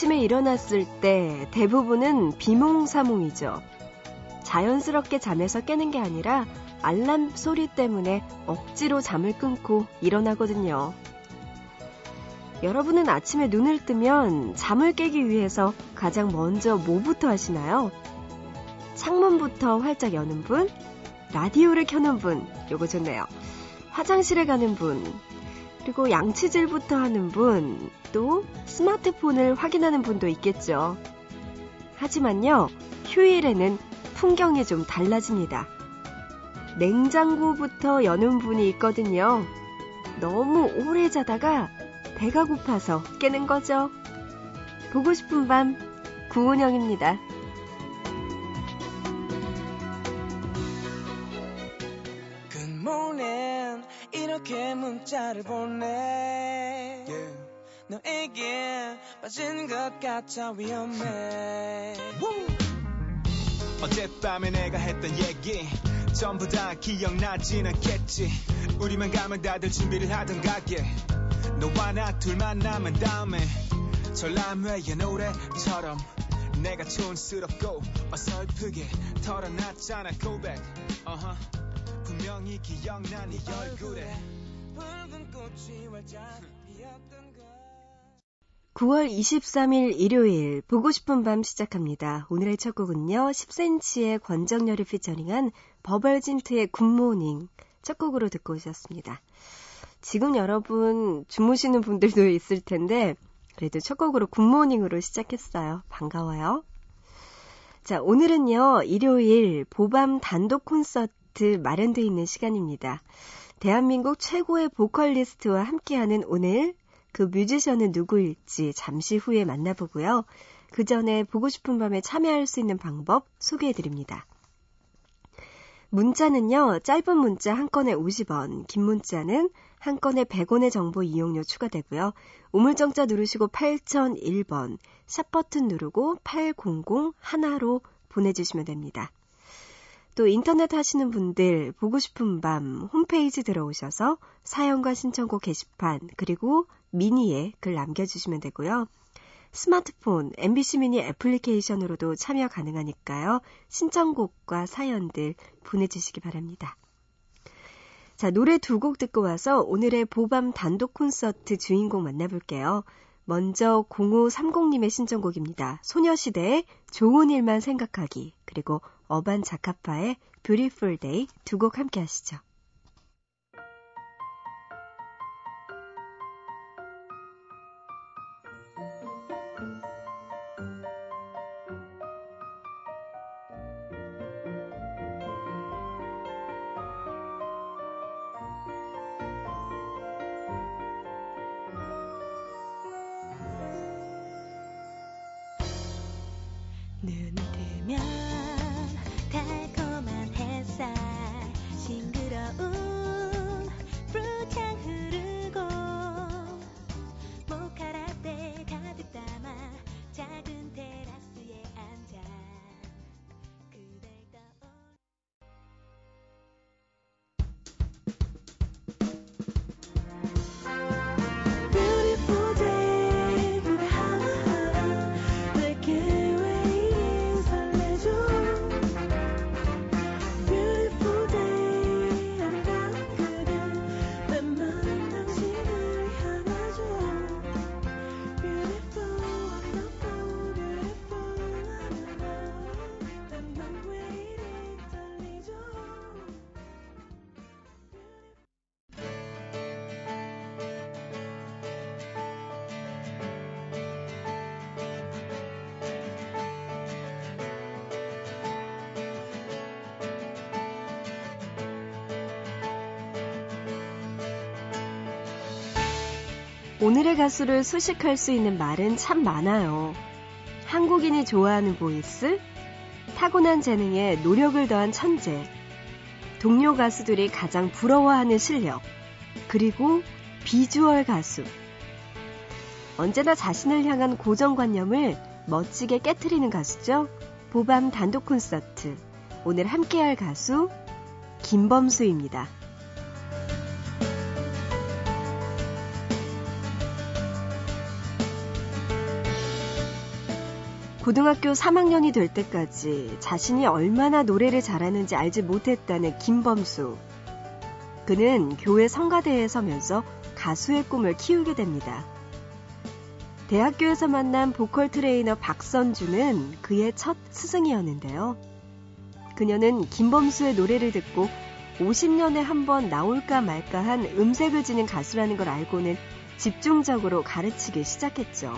아침에 일어났을 때 대부분은 비몽사몽이죠. 자연스럽게 잠에서 깨는 게 아니라 알람 소리 때문에 억지로 잠을 끊고 일어나거든요. 여러분은 아침에 눈을 뜨면 잠을 깨기 위해서 가장 먼저 뭐부터 하시나요? 창문부터 활짝 여는 분, 라디오를 켜는 분, 요거 좋네요. 화장실에 가는 분, 그리고 양치질부터 하는 분, 또 스마트폰을 확인하는 분도 있겠죠. 하지만요, 휴일에는 풍경이 좀 달라집니다. 냉장고부터 여는 분이 있거든요. 너무 오래 자다가 배가 고파서 깨는 거죠. 보고 싶은 밤, 구은영입니다. 문자를 보내 yeah. 너에게 빠진 것 같아 위험해 어젯밤에 내가 했던 얘기 전부 다 기억나진 않겠지 우리만 가면 다들 준비를 하던 가게 너와 나 둘만 남은 다음에 전람회의 노래처럼 내가 촌스럽고 어설프게 털어놨잖아 고백 uh-huh. 분명히 기억나 네 얼굴에 9월 23일 일요일 보고 싶은 밤 시작합니다. 오늘의 첫 곡은요. 10cm의 권정열이 피처링한 버벌진트의 굿모닝 첫 곡으로 듣고 오셨습니다. 지금 여러분 주무시는 분들도 있을 텐데 그래도 첫 곡으로 굿모닝으로 시작했어요. 반가워요. 자, 오늘은요. 일요일 보밤 단독 콘서트 마련되어 있는 시간입니다. 대한민국 최고의 보컬리스트와 함께하는 오늘 그 뮤지션은 누구일지 잠시 후에 만나보고요. 그 전에 보고 싶은 밤에 참여할 수 있는 방법 소개해 드립니다. 문자는요, 짧은 문자 한 건에 50원, 긴 문자는 한 건에 100원의 정보 이용료 추가되고요. 우물정자 누르시고 8001번, 샵버튼 누르고 800 하나로 보내주시면 됩니다. 또 인터넷 하시는 분들 보고 싶은 밤 홈페이지 들어오셔서 사연과 신청곡 게시판 그리고 미니에 글 남겨주시면 되고요. 스마트폰 MBC 미니 애플리케이션으로도 참여 가능하니까요. 신청곡과 사연들 보내주시기 바랍니다. 자, 노래 두 곡 듣고 와서 오늘의 보밤 단독 콘서트 주인공 만나볼게요. 먼저 0530님의 신청곡입니다. 소녀시대의 좋은 일만 생각하기, 그리고 어반 자카파의 Beautiful Day 두 곡 함께 하시죠. 오늘의 가수를 수식할 수 있는 말은 참 많아요. 한국인이 좋아하는 보이스, 타고난 재능에 노력을 더한 천재, 동료 가수들이 가장 부러워하는 실력, 그리고 비주얼 가수. 언제나 자신을 향한 고정관념을 멋지게 깨트리는 가수죠. 보밤 단독 콘서트. 오늘 함께할 가수 김범수입니다. 고등학교 3학년이 될 때까지 자신이 얼마나 노래를 잘하는지 알지 못했다는 김범수. 그는 교회 성가대에 서면서 가수의 꿈을 키우게 됩니다. 대학교에서 만난 보컬 트레이너 박선주는 그의 첫 스승이었는데요. 그녀는 김범수의 노래를 듣고 50년에 한 번 나올까 말까 한 음색을 지닌 가수라는 걸 알고는 집중적으로 가르치기 시작했죠.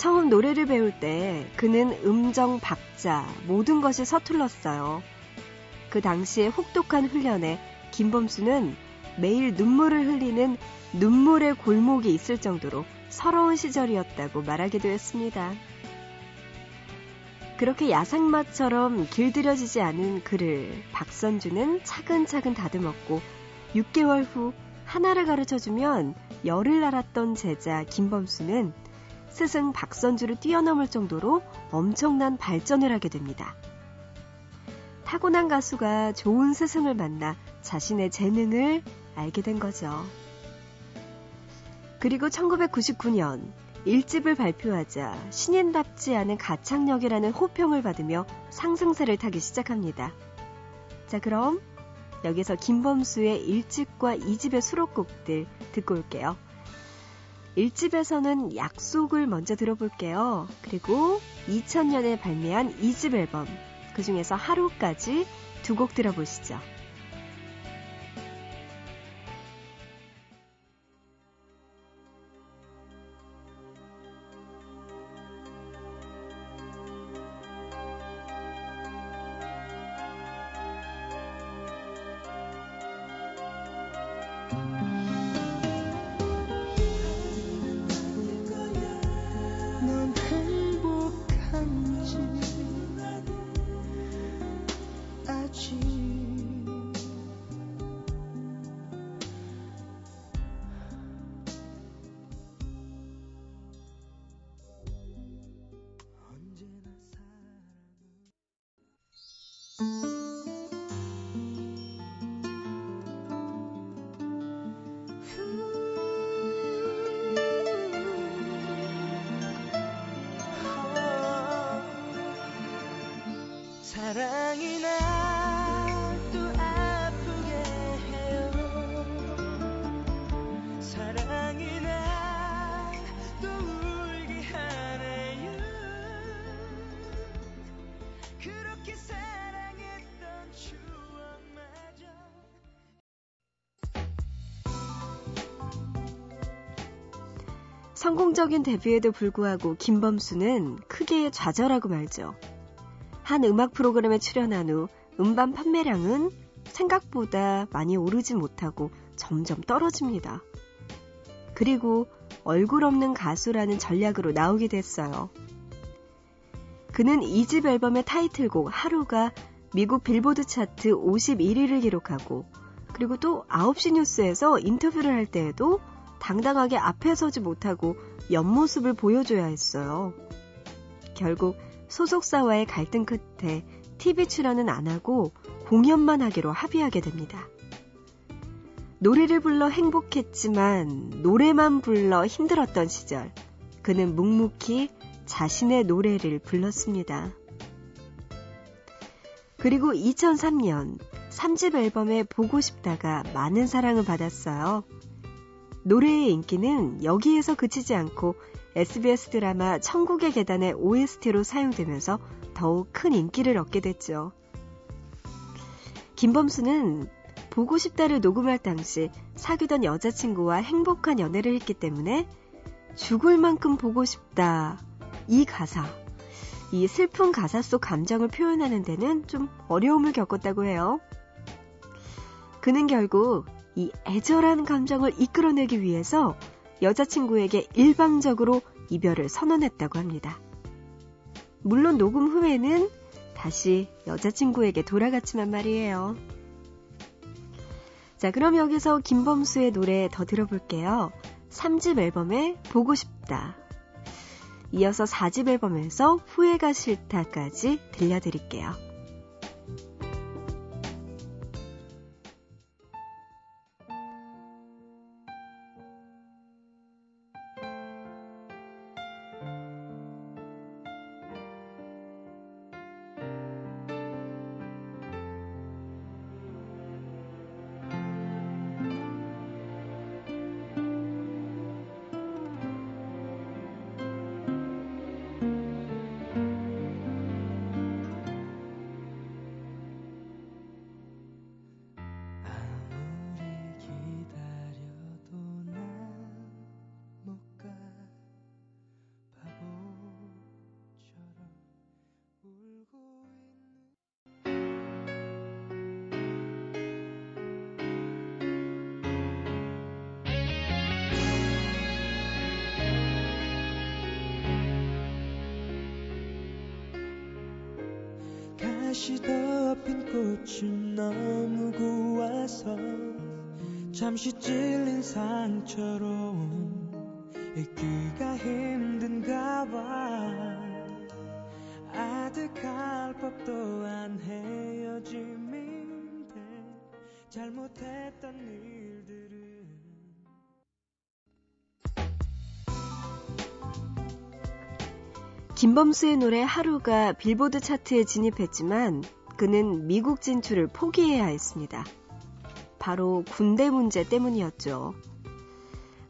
처음 노래를 배울 때 그는 음정, 박자, 모든 것이 서툴렀어요. 그 당시에 혹독한 훈련에 김범수는 매일 눈물을 흘리는 눈물의 골목이 있을 정도로 서러운 시절이었다고 말하기도 했습니다. 그렇게 야상맛처럼 길들여지지 않은 그를 박선주는 차근차근 다듬었고 6개월 후 하나를 가르쳐주면 열을 알았던 제자 김범수는 스승 박선주를 뛰어넘을 정도로 엄청난 발전을 하게 됩니다. 타고난 가수가 좋은 스승을 만나 자신의 재능을 알게 된 거죠. 그리고 1999년 1집을 발표하자 신인답지 않은 가창력이라는 호평을 받으며 상승세를 타기 시작합니다. 자, 그럼 여기서 김범수의 1집과 2집의 수록곡들 듣고 올게요. 1집에서는 약속을 먼저 들어볼게요. 그리고 2000년에 발매한 2집 앨범, 그 중에서 하루까지 두 곡 들어보시죠. 아 성공적인 데뷔에도 불구하고 김범수는 크게 좌절하고 말죠. 한 음악 프로그램에 출연한 후 음반 판매량은 생각보다 많이 오르지 못하고 점점 떨어집니다. 그리고 얼굴 없는 가수라는 전략으로 나오게 됐어요. 그는 2집 앨범의 타이틀곡 하루가 미국 빌보드 차트 51위를 기록하고 그리고 또 9시 뉴스에서 인터뷰를 할 때에도 당당하게 앞에 서지 못하고 옆모습을 보여줘야 했어요. 결국 소속사와의 갈등 끝에 TV 출연은 안 하고 공연만 하기로 합의하게 됩니다. 노래를 불러 행복했지만 노래만 불러 힘들었던 시절 그는 묵묵히 자신의 노래를 불렀습니다. 그리고 2003년 3집 앨범에 보고 싶다가 많은 사랑을 받았어요. 노래의 인기는 여기에서 그치지 않고 SBS 드라마 천국의 계단의 OST로 사용되면서 더욱 큰 인기를 얻게 됐죠. 김범수는 보고 싶다를 녹음할 당시 사귀던 여자친구와 행복한 연애를 했기 때문에 죽을 만큼 보고 싶다. 이 가사, 이 슬픈 가사 속 감정을 표현하는 데는 좀 어려움을 겪었다고 해요. 그는 결국 이 애절한 감정을 이끌어내기 위해서 여자친구에게 일방적으로 이별을 선언했다고 합니다. 물론 녹음 후에는 다시 여자친구에게 돌아갔지만 말이에요. 자, 그럼 여기서 김범수의 노래 더 들어볼게요. 3집 앨범에 보고 싶다. 이어서 4집 앨범에서 후회가 싫다까지 들려드릴게요. 다시 덮인 꽃은 너무 고와서 잠시 찔린 상처로 잊기가 힘든가 봐 아득할 법도 한 헤어짐인데 잘못했던 일들 김범수의 노래 하루가 빌보드 차트에 진입했지만 그는 미국 진출을 포기해야 했습니다. 바로 군대 문제 때문이었죠.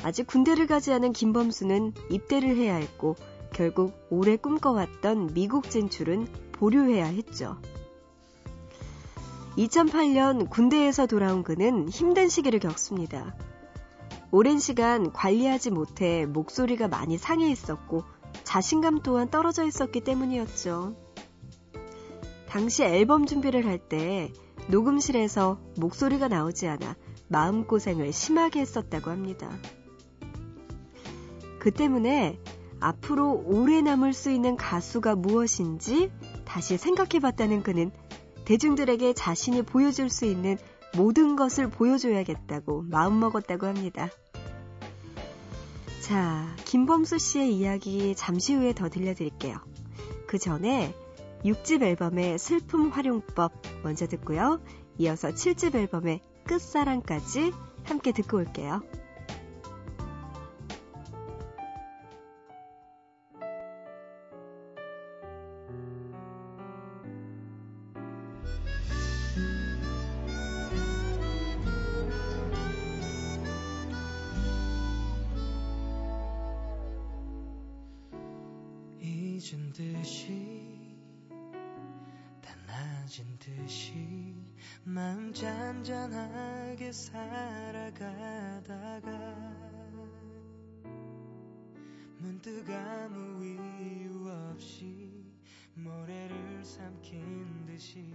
아직 군대를 가지 않은 김범수는 입대를 해야 했고 결국 오래 꿈꿔왔던 미국 진출은 보류해야 했죠. 2008년 군대에서 돌아온 그는 힘든 시기를 겪습니다. 오랜 시간 관리하지 못해 목소리가 많이 상해 있었고 자신감 또한 떨어져 있었기 때문이었죠. 당시 앨범 준비를 할 때 녹음실에서 목소리가 나오지 않아 마음고생을 심하게 했었다고 합니다. 그 때문에 앞으로 오래 남을 수 있는 가수가 무엇인지 다시 생각해 봤다는 그는 대중들에게 자신이 보여줄 수 있는 모든 것을 보여줘야겠다고 마음먹었다고 합니다. 자, 김범수 씨의 이야기 잠시 후에 더 들려드릴게요. 그 전에 6집 앨범의 슬픔 활용법 먼저 듣고요. 이어서 7집 앨범의 끝사랑까지 함께 듣고 올게요. 단아진 듯이 마음 잔잔하게 살아가다가 문득 아무 이유 없이 모래를 삼킨 듯이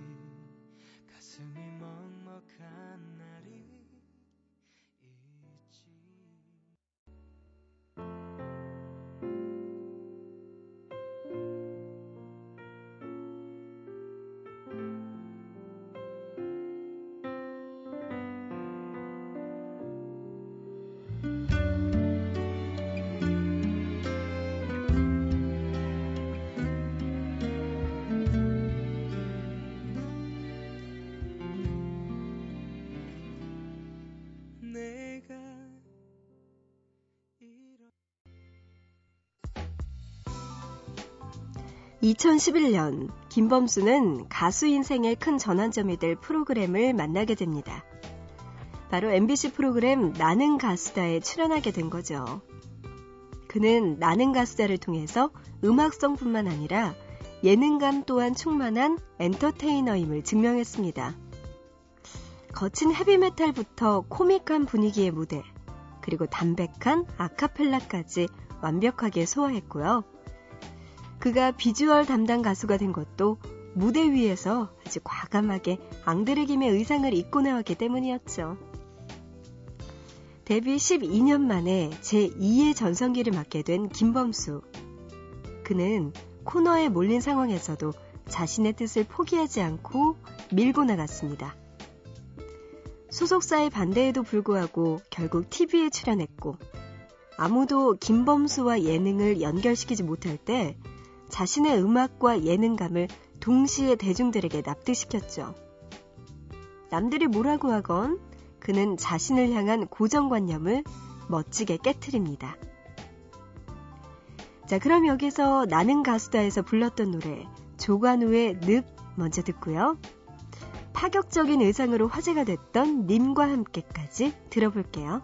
2011년 김범수는 가수 인생의 큰 전환점이 될 프로그램을 만나게 됩니다. 바로 MBC 프로그램 나는 가수다에 출연하게 된 거죠. 그는 나는 가수다를 통해서 음악성뿐만 아니라 예능감 또한 충만한 엔터테이너임을 증명했습니다. 거친 헤비메탈부터 코믹한 분위기의 무대, 그리고 담백한 아카펠라까지 완벽하게 소화했고요. 그가 비주얼 담당 가수가 된 것도 무대 위에서 아주 과감하게 앙드레김의 의상을 입고 나왔기 때문이었죠. 데뷔 12년 만에 제2의 전성기를 맞게 된 김범수. 그는 코너에 몰린 상황에서도 자신의 뜻을 포기하지 않고 밀고 나갔습니다. 소속사의 반대에도 불구하고 결국 TV에 출연했고, 아무도 김범수와 예능을 연결시키지 못할 때 자신의 음악과 예능감을 동시에 대중들에게 납득시켰죠. 남들이 뭐라고 하건 그는 자신을 향한 고정관념을 멋지게 깨뜨립니다. 자, 그럼 여기서 나는 가수다에서 불렀던 노래 조관우의 늪 먼저 듣고요. 파격적인 의상으로 화제가 됐던 님과 함께까지 들어볼게요.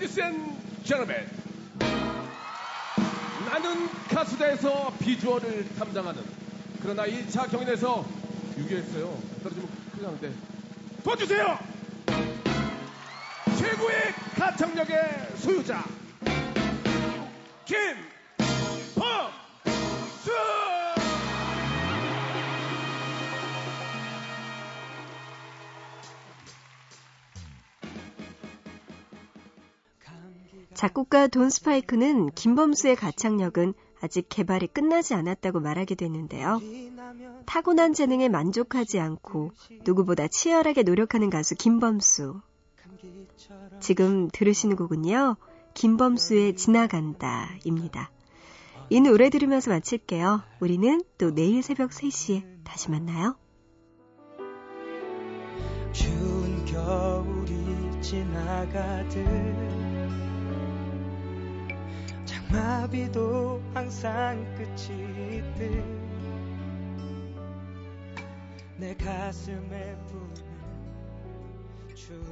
Ladies and gentlemen 나는 가수다에서 비주얼을 담당하는 그러나 2차 경연에서 6위 했어요 떨어지면 큰일 나는데 도와주세요. 최고의 가창력의 소유자 김 작곡가 돈 스파이크는 김범수의 가창력은 아직 개발이 끝나지 않았다고 말하기도 했는데요. 타고난 재능에 만족하지 않고 누구보다 치열하게 노력하는 가수 김범수. 지금 들으시는 곡은요. 김범수의 지나간다입니다. 이 노래 들으면서 마칠게요. 우리는 또 내일 새벽 3시에 다시 만나요. 추운 겨울이 지나가듯 장마비도 항상 끝이 있듯 내 가슴에 부는 추운